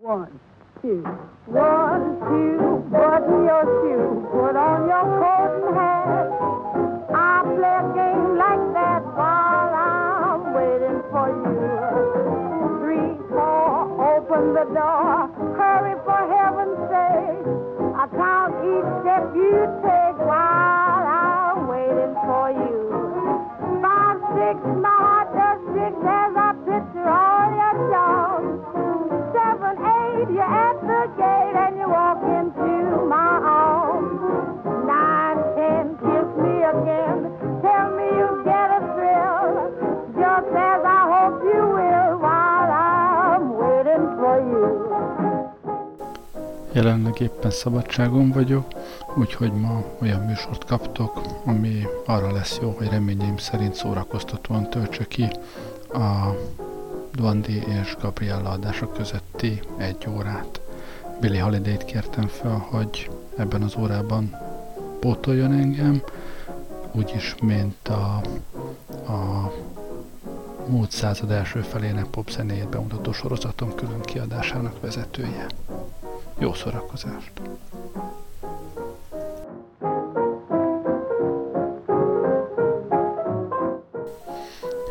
One, two, one, two, button your shoe, put on your coat and hat. I play a game like that while I'm waiting for you. Three, four, open the door, hurry for heaven's sake. I count each step you take while gate and you. Jelenleg éppen szabadságon vagyok, úgyhogy ma olyan műsort kaptok, ami arra lesz jó, hogy reményeim szerint szórakoztatóan töltse ki a Dvandi és Gabriella adása közötti egy órát. Billy Holiday-t kértem fel, hogy ebben az órában pótoljon engem, úgyis, mint a, a múlt század első felének popzenéjét bemutató sorozaton külön kiadásának vezetője. Jó szórakozást!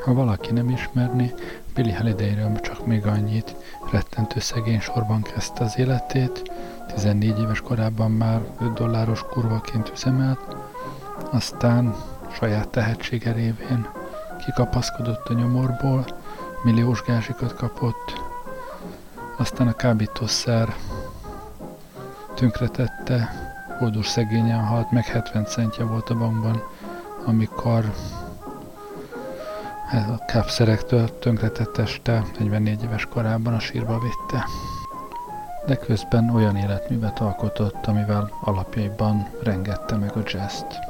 Ha valaki nem ismerni, Billy Holidayről csak még annyit, rettentő szegény sorban kezdte az életét, 14 éves korában már 5 dolláros kurvaként üzemelt, aztán saját tehetsége révén kikapaszkodott a nyomorból, milliós gázsikat kapott, aztán a kábítószer tönkretette, oldós szegényen halt, meg 70 centje volt a bankban, amikor a kápszerektől tönkretett este 44 éves korában a sírba vitte. De közben olyan életművet alkotott, amivel alapjaiban rengette meg a jazzt.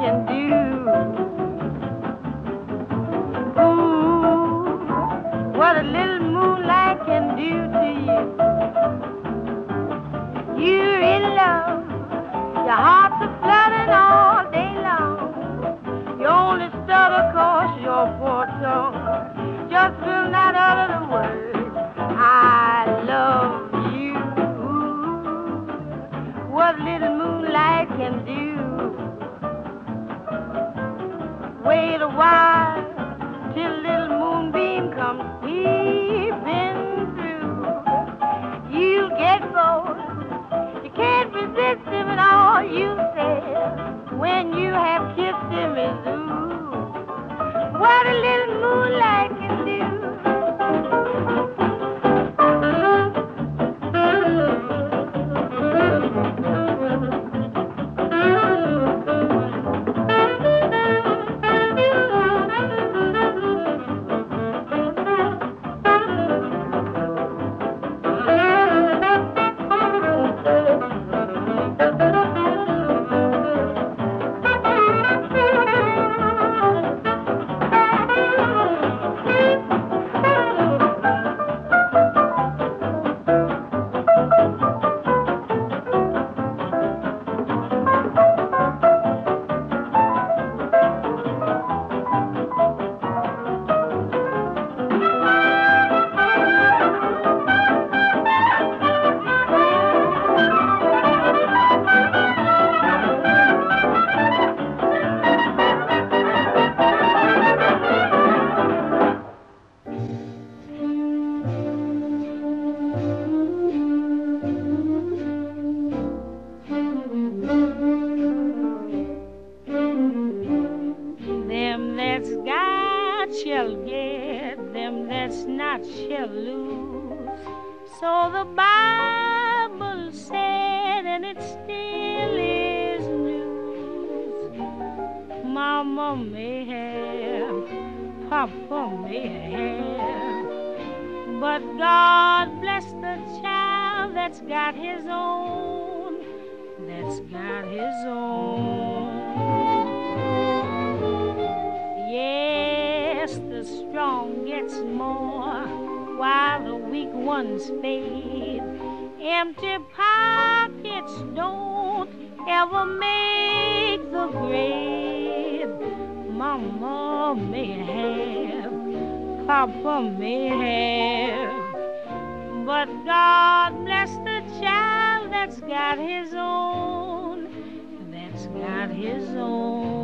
Can do. Papa may have, but God bless the child that's got his own, that's got his own.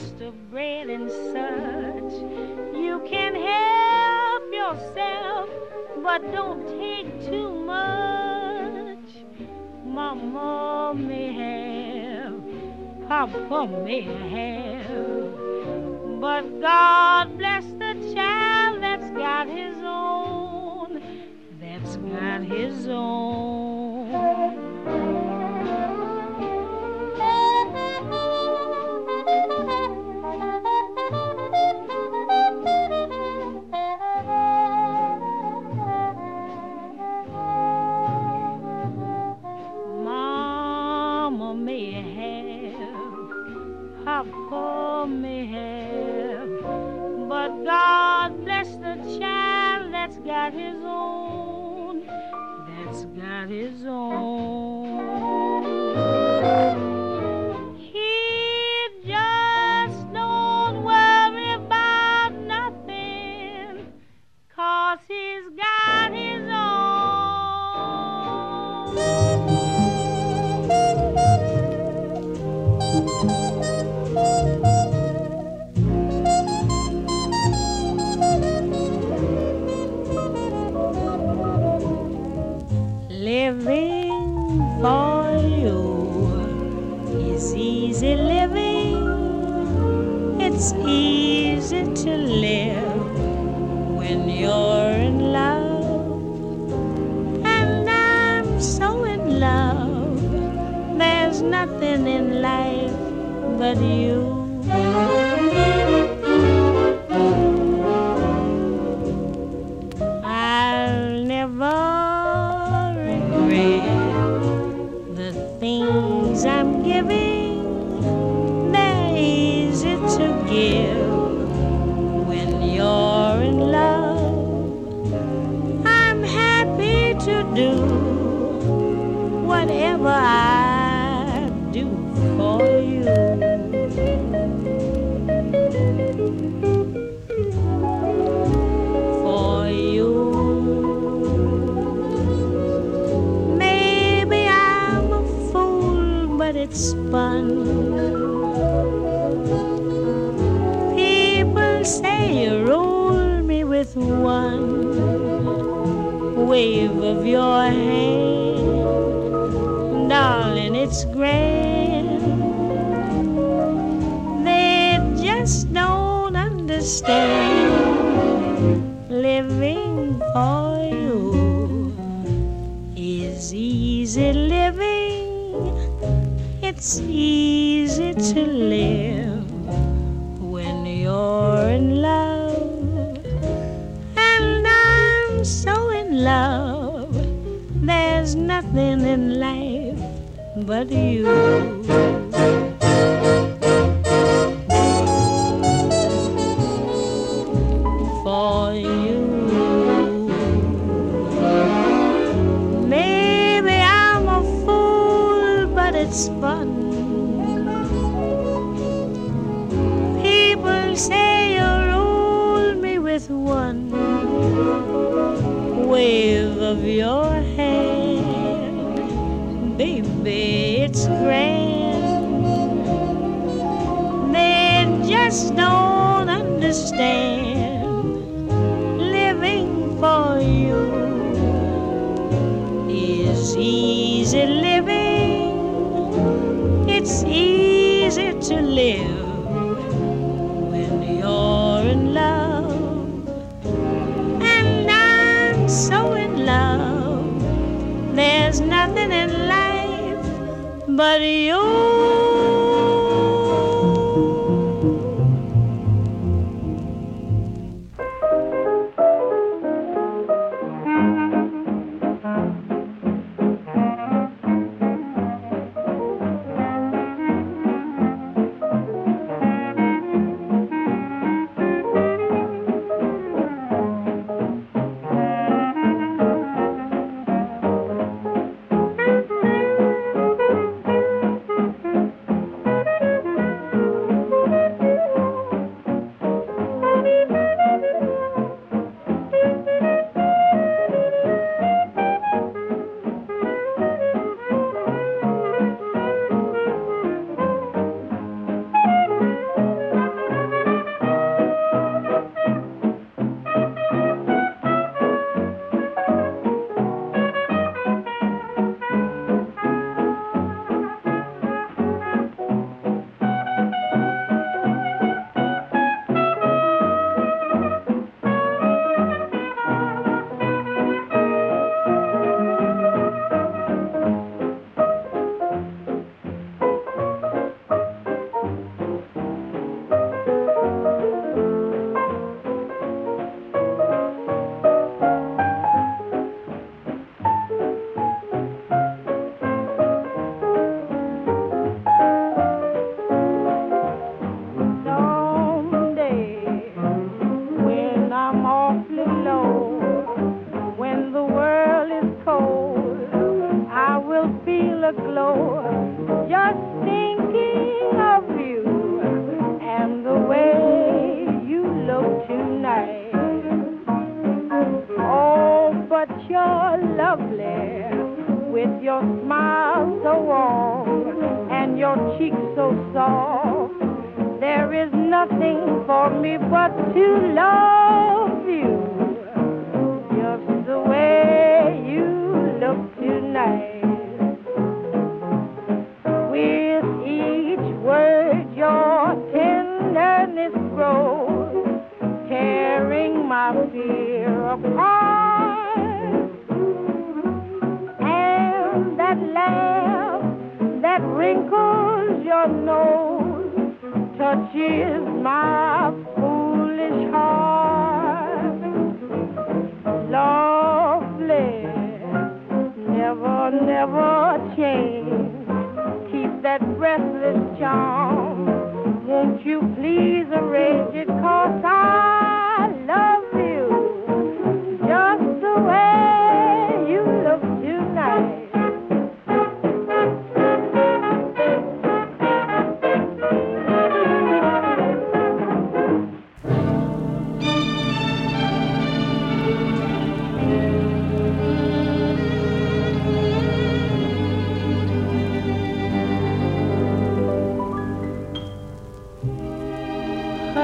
Crust of bread and such. You can help yourself, but don't take too much. Mama may have, Papa may have, but God bless the child that's got his own, that's got his own. Got to live when you're in love. And I'm so in love, there's nothing in life but you. I'll never regret the things I'm giving, they're easy to give. wave of your hand. Darling, it's grand. They just don't understand. Living for you is easy living. It's easy. but you. But you.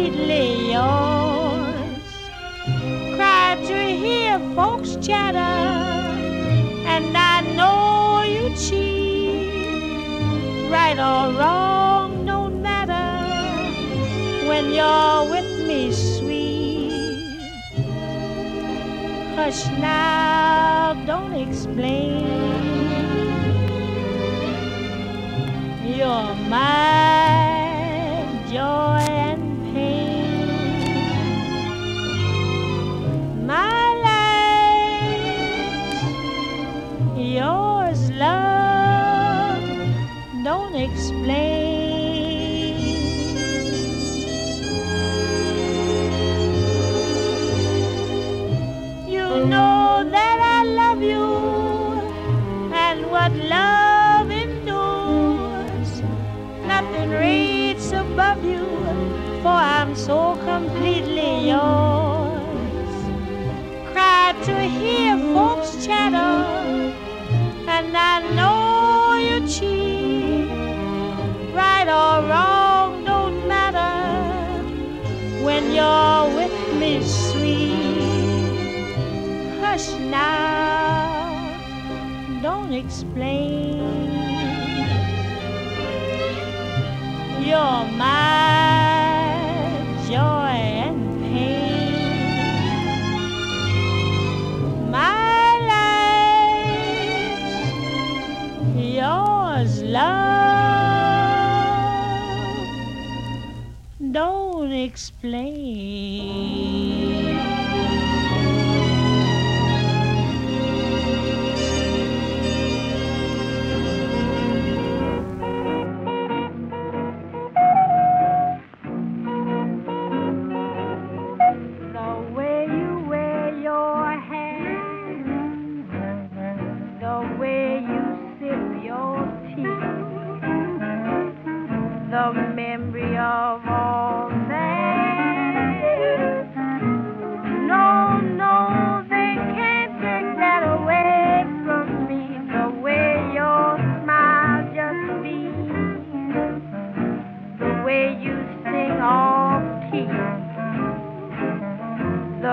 completely yours. Cried to hear folks chatter, and I know you cheat. Right or wrong, no matter, when you're with me, sweet. Hush now, don't explain. You're mine. explain.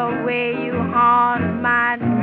the way you haunt my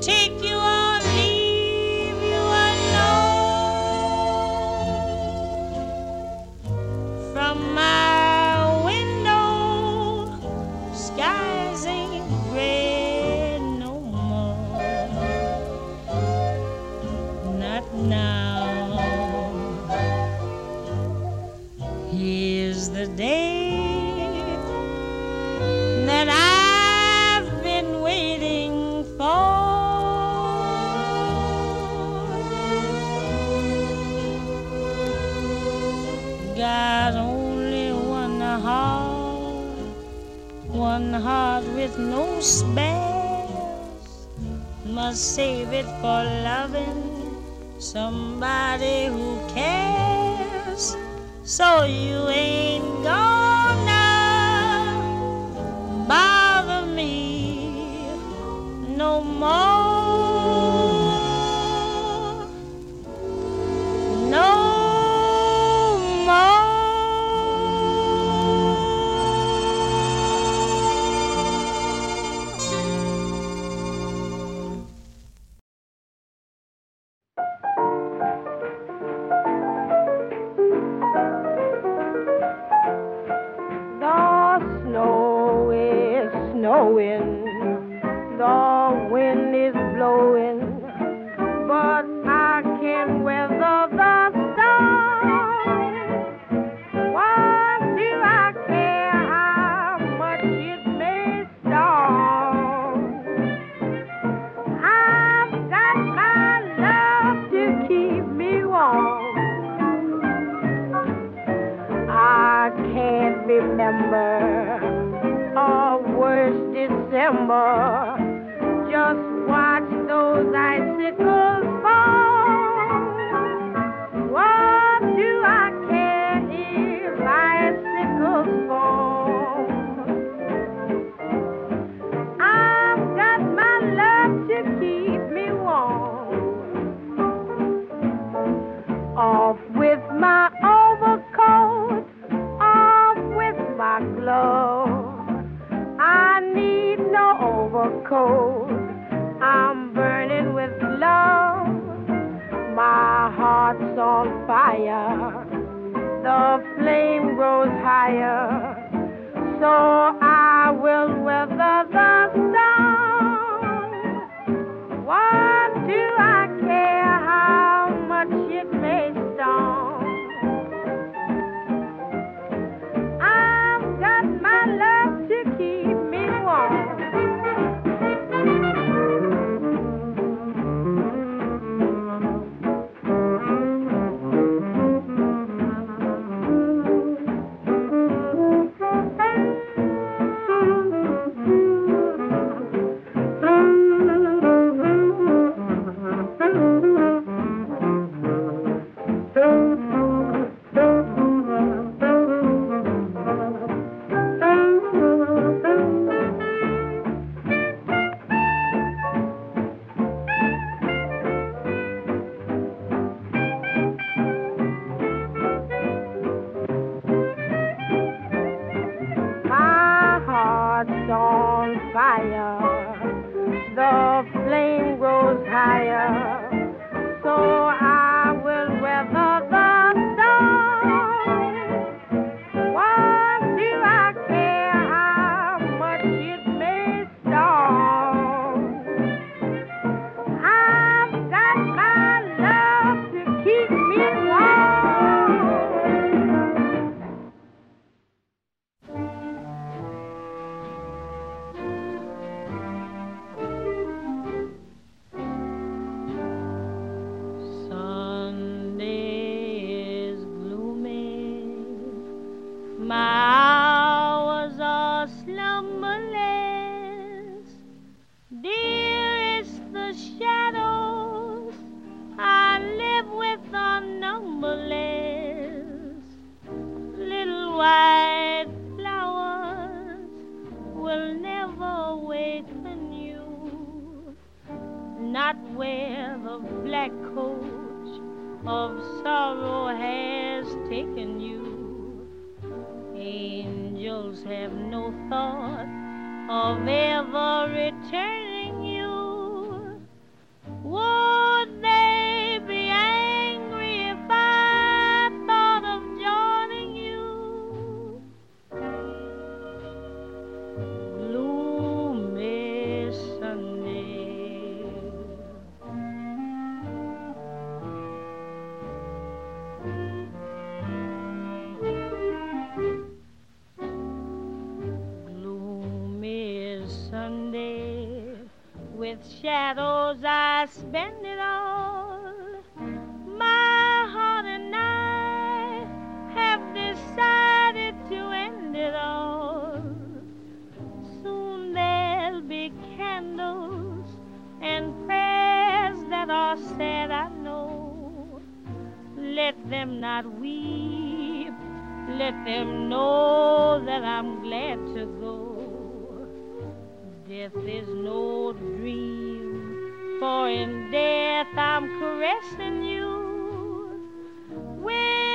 take you remember our worst December. on fire. The flame grows higher. I spend it all. My heart and I have decided to end it all. Soon there'll be candles and prayers that are said, I know. Let them not weep, let them know that I'm glad to go. Death is no dream for in death I'm caressing you. When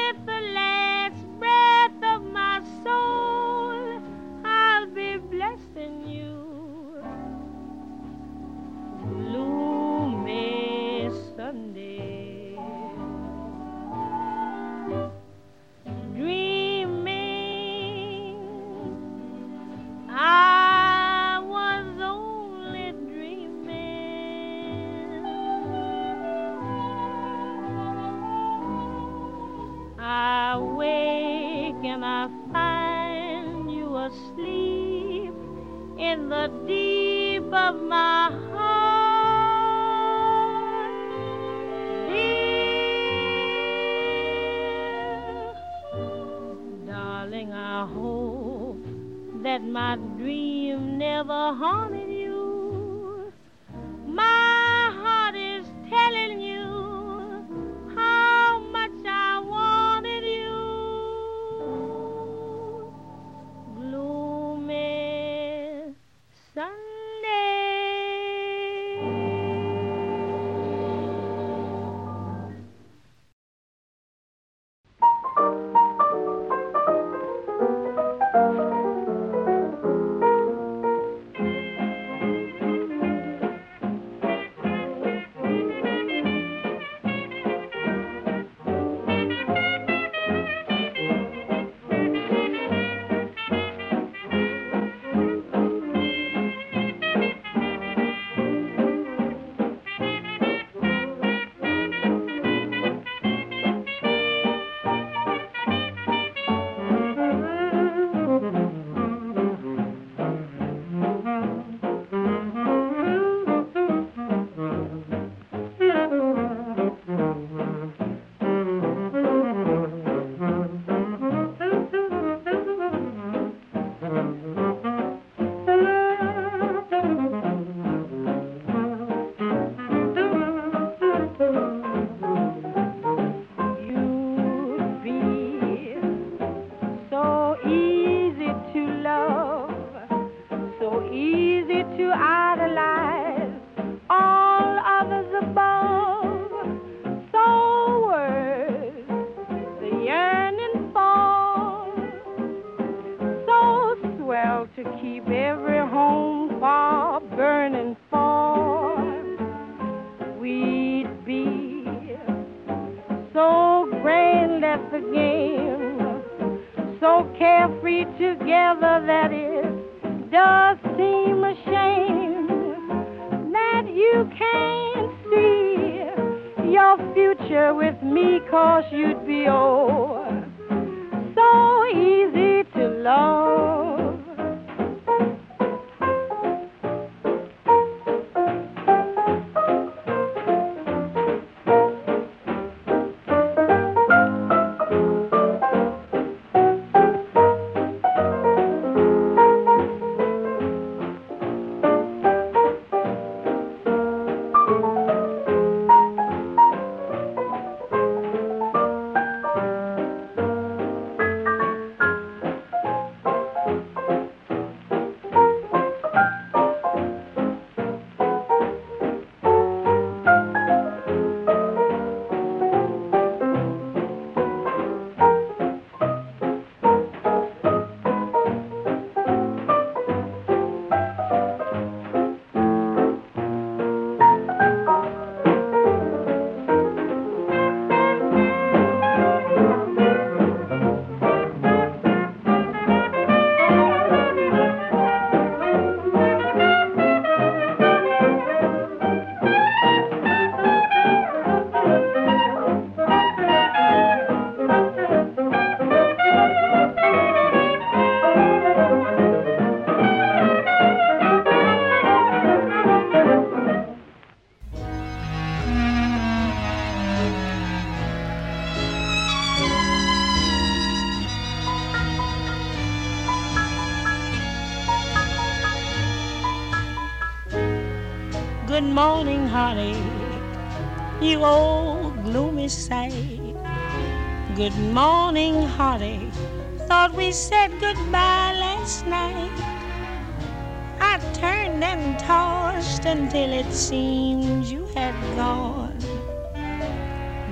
deep of my heart. Dear, darling, I hope that my dream never haunts.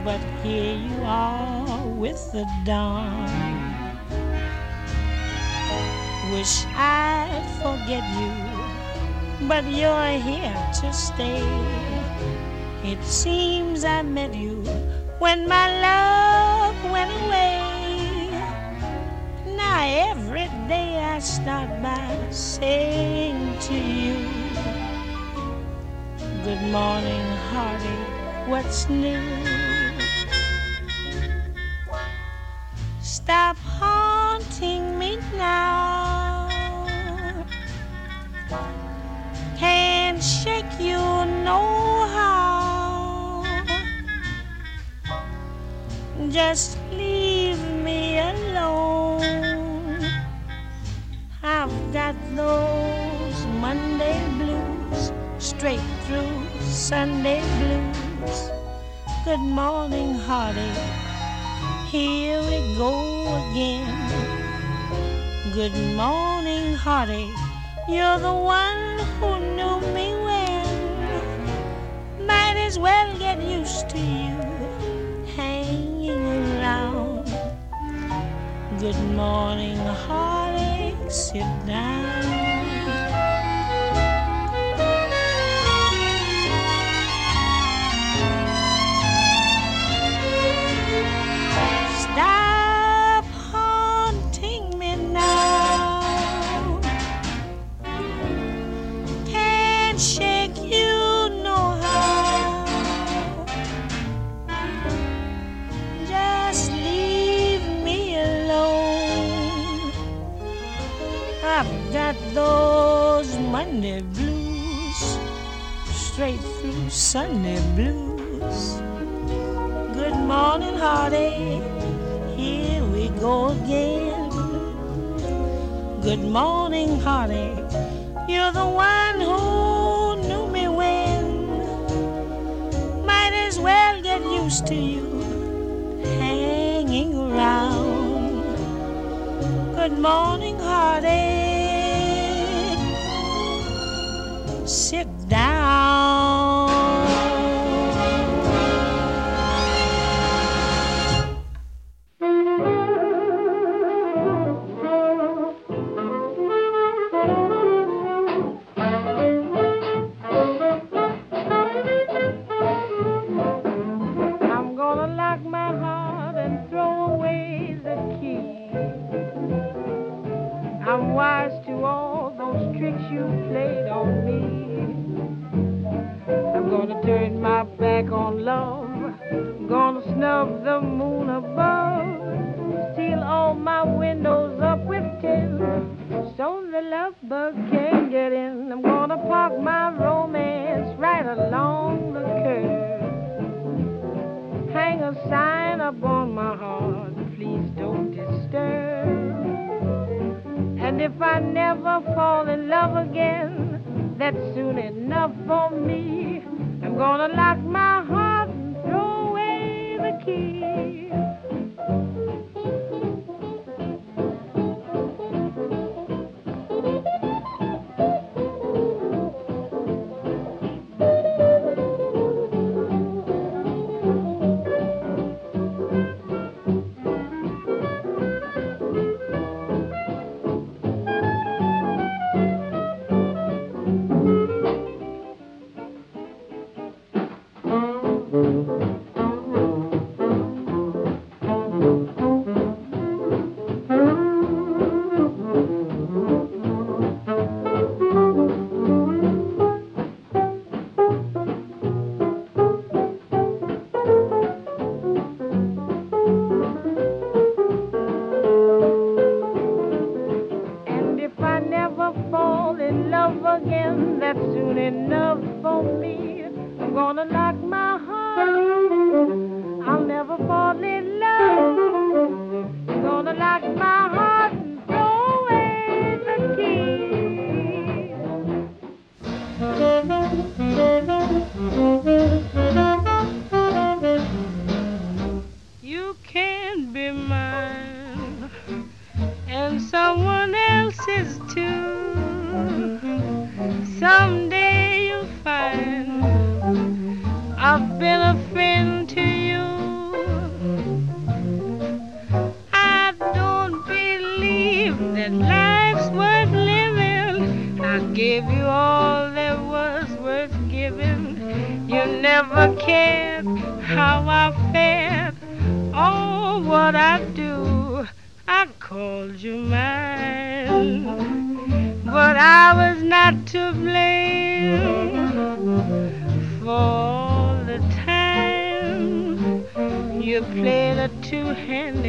But here you are with the dawn. Wish I'd forget you, but you're here to stay. It seems I met you when my love went away. Now every day I start by saying to you, Good morning, hearty, what's new? Stop haunting me now. Can't shake you no how. Just leave me alone. I've got those Monday blues straight through Sunday blues. Good morning, hearty. Here we go again. Good morning, hearty. You're the one who knew me when. Might as well get used to you hanging around. Good morning, hearty. Sit down. I've got those Monday blues, straight through Sunday blues. Good morning, hearty. Here we go again. Good morning, hearty. You're the one who knew me when. Might as well get used to you hanging around. Good morning, hearty. Sit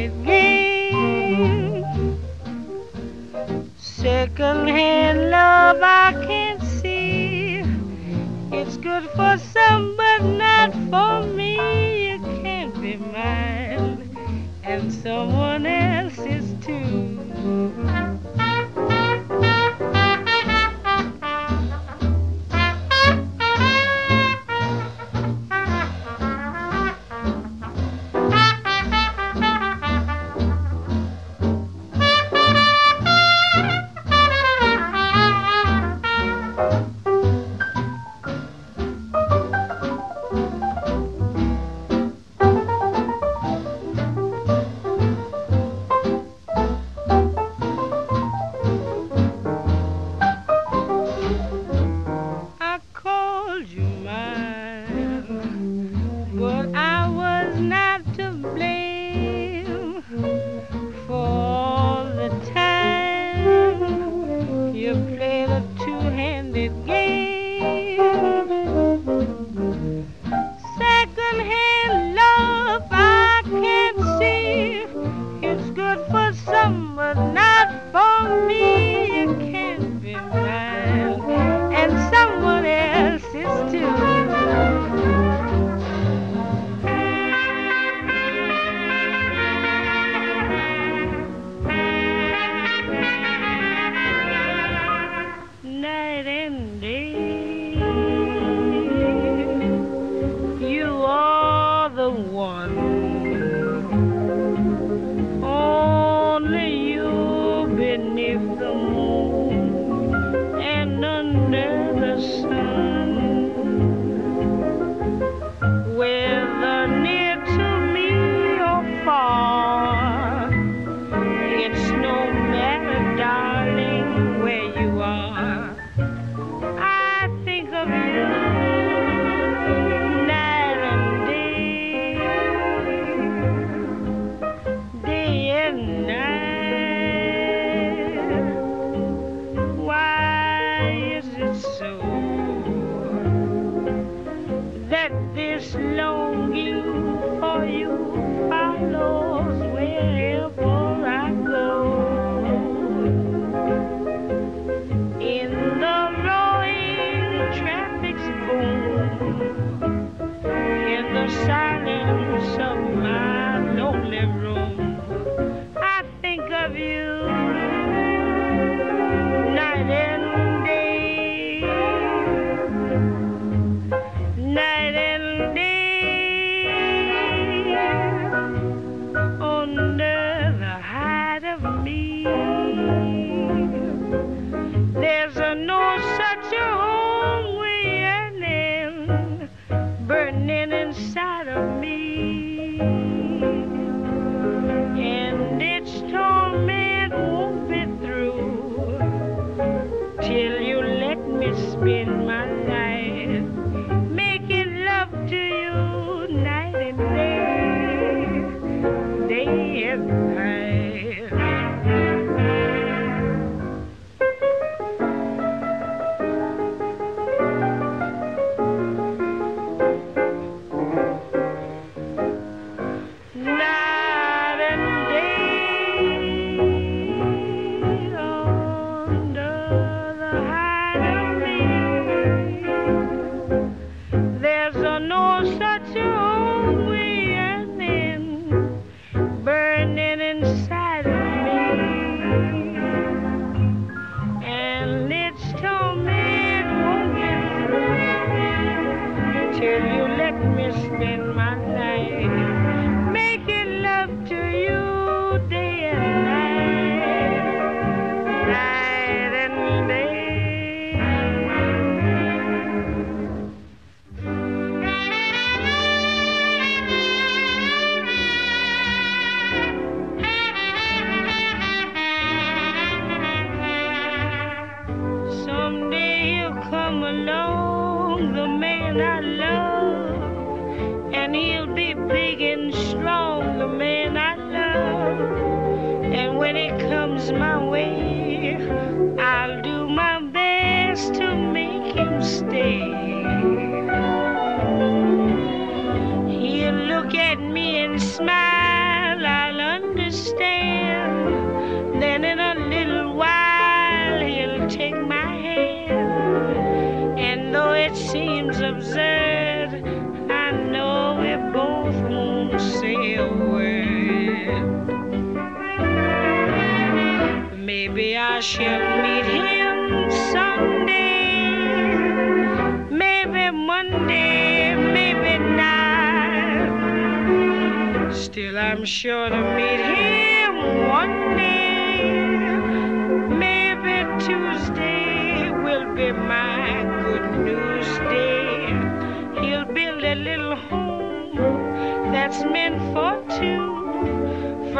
everything. Secondhand love I can't see. It's good for some, but not for me. It can't be mine, and someone else's too.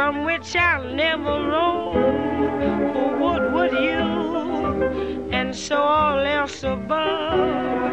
from which I'll never roll. What would you? And so all else above.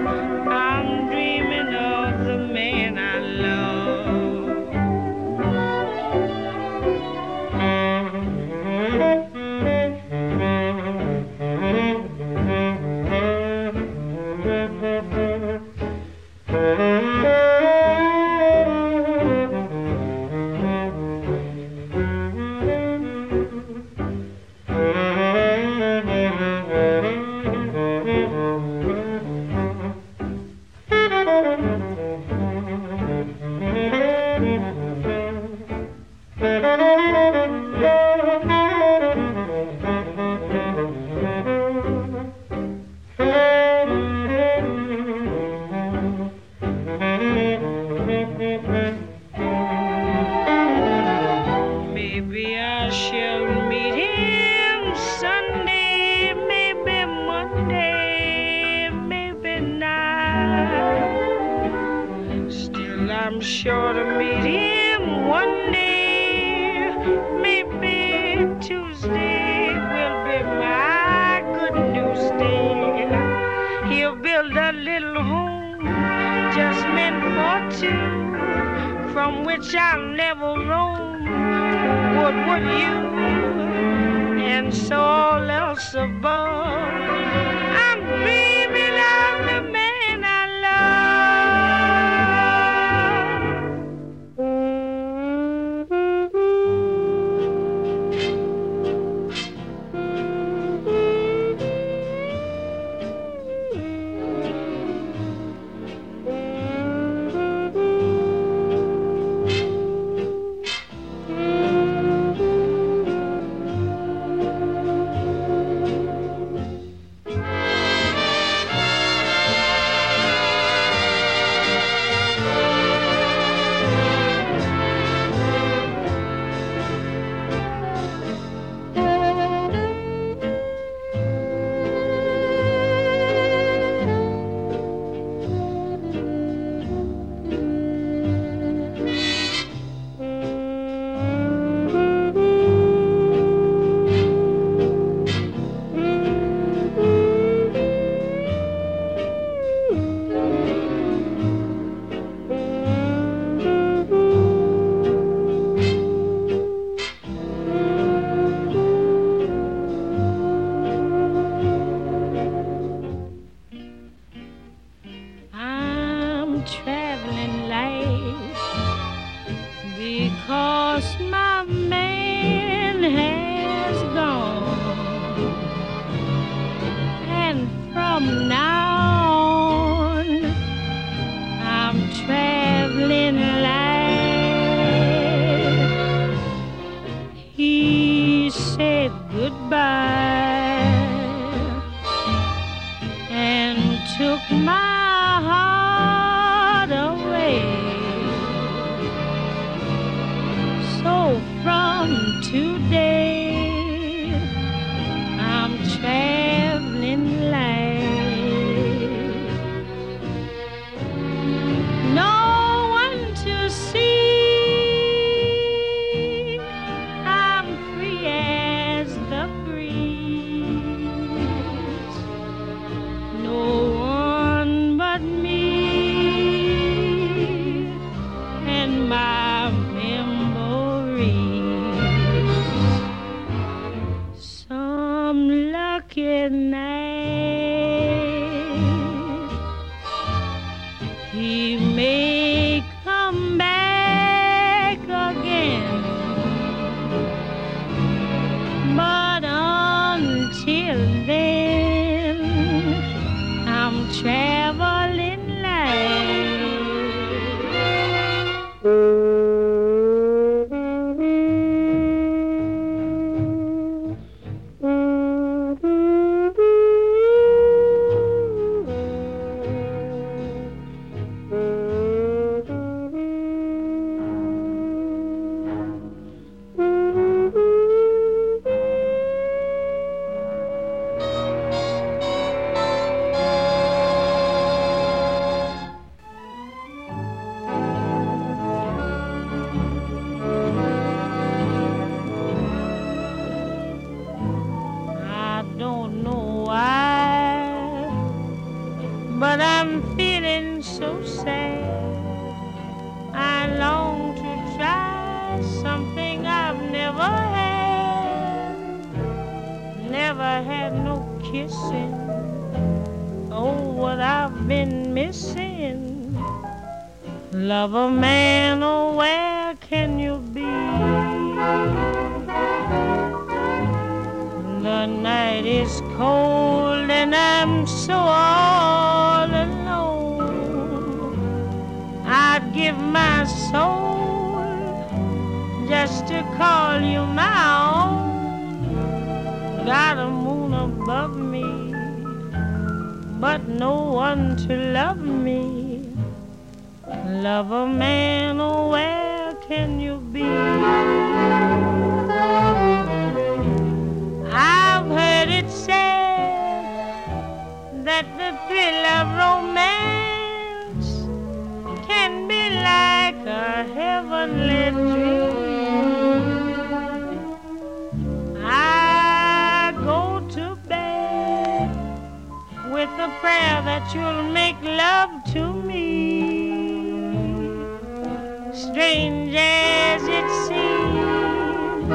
from today. Kissing. Oh, what I've been missing. Love Lover man, oh, where can you be? The night is cold and I'm so all alone. I'd give my soul just to call you my own. Got a moon above me, but no one to love me. Love a man, oh, where can you be? I've heard it said that the thrill of romance can be like a heavenly dream. Prayer that you'll make love to me. Strange as it seems,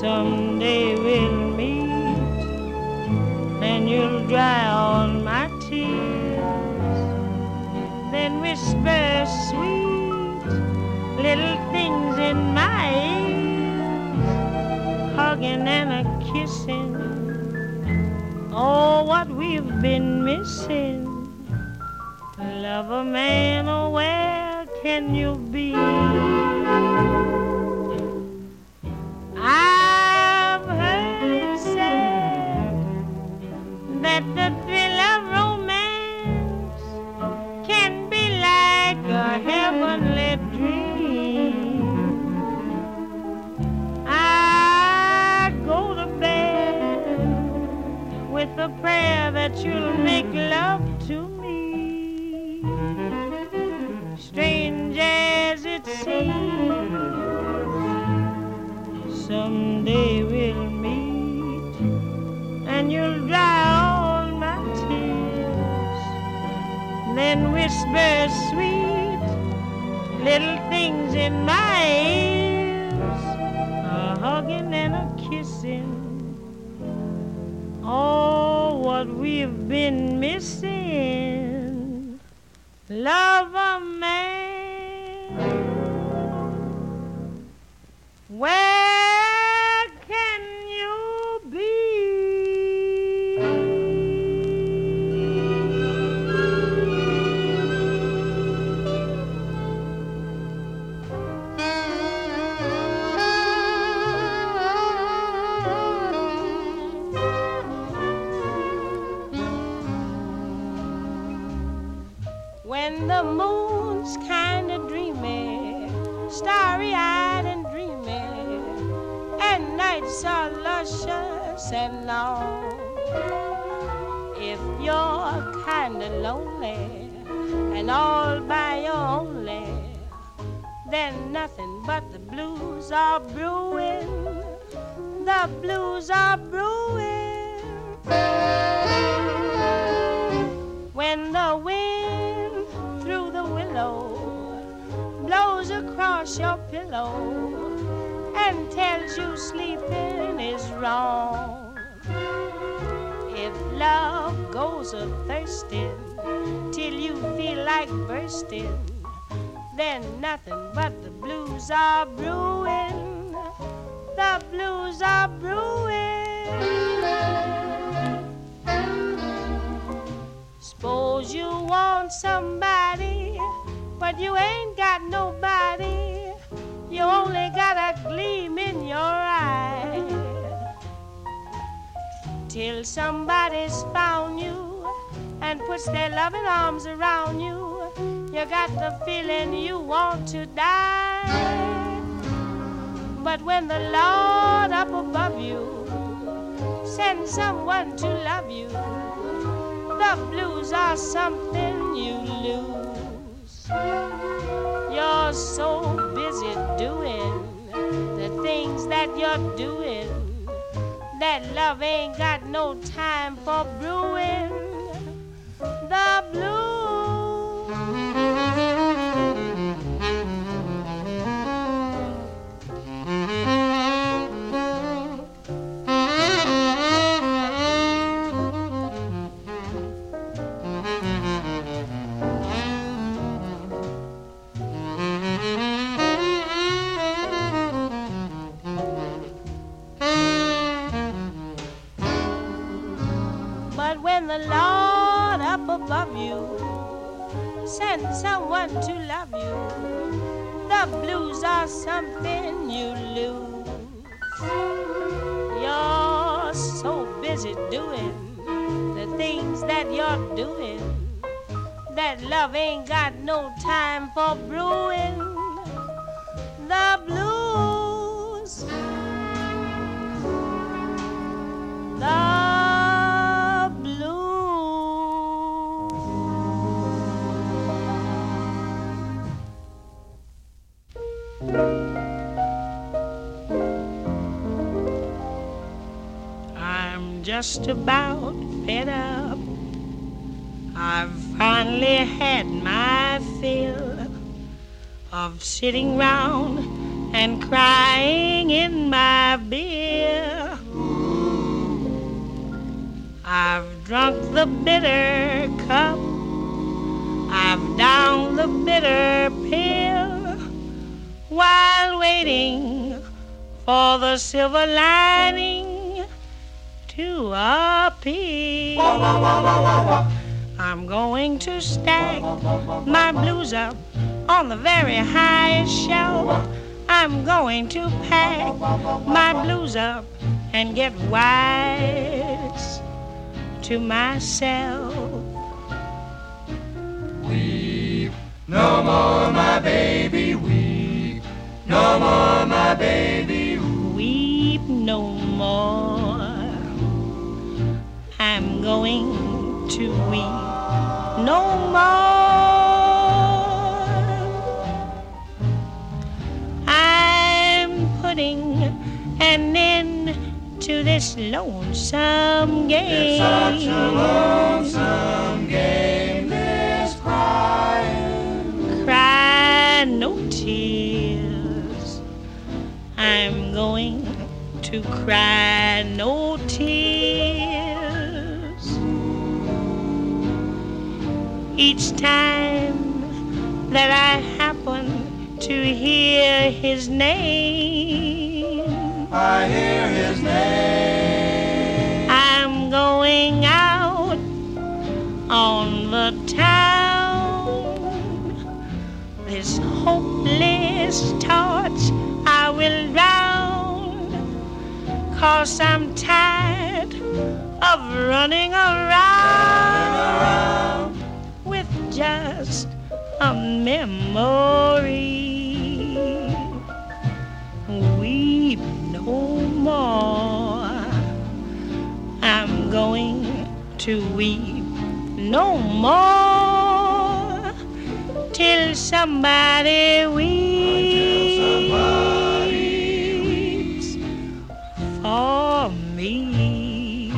someday we'll meet and you'll dry all my tears. Then whisper sweet little things in my ears, hugging and a kissing. Oh, what we've been missing. Love a man, oh, where can you be? I've heard said that the with a prayer that you'll make love to me. Strange as it seems, someday we'll meet and you'll dry all my tears. Then whisper sweet little things in my ears, a hugging and a kissing. Oh, what we've been missing. Love a man. Where and long. If you're kinda lonely and all by your only, then nothing but the blues are brewing. The blues are brewing. When the wind through the willow blows across your pillow and tells you sleeping is wrong. Love goes a thirsting till you feel like bursting, then nothing but the blues are brewing. The blues are brewing. Suppose you want somebody, but you ain't got nobody. You only got a gleam in your eye. Till somebody's found you and puts their loving arms around you, you got the feeling you want to die. But when the Lord up above you sends someone to love you, the blues are something you lose. You're so busy doing the things that you're doing that love ain't got no time for brewing the blues. Someone to love you. The blues are something you lose. You're so busy doing the things that you're doing that love ain't got no time for brewing. The blues. Just about fed up. I've finally had my fill of sitting round and crying in my beer. I've drunk the bitter cup. I've downed the bitter pill while waiting for the silver lining to appear. I'm going to stack my blues up on the very highest shelf. I'm going to pack my blues up and get wise to myself. Weep no more, my baby, weep no more, my baby. Weep no more. I'm going to weep no more. I'm putting an end to this lonesome game. It's such a lonesome game, this crying. Cry no tears. I'm going to cry no tears. Each time that I happen to hear his name, I hear his name. I'm going out on the town. This hopeless torch I will drown. Cause I'm tired of running around with just a memory. Weep no more. I'm going to weep no more till somebody weeps for me.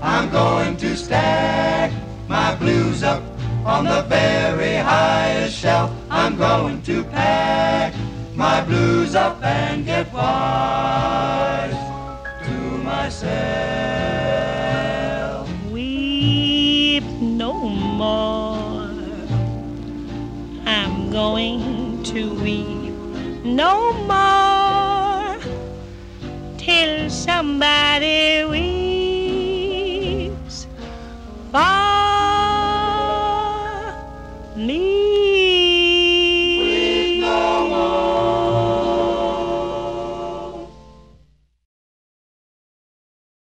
I'm going to stack my blues up on the very highest shelf. I'm going to pack my blues up and get wise to myself. Weep no more. I'm going to weep no more till somebody weeps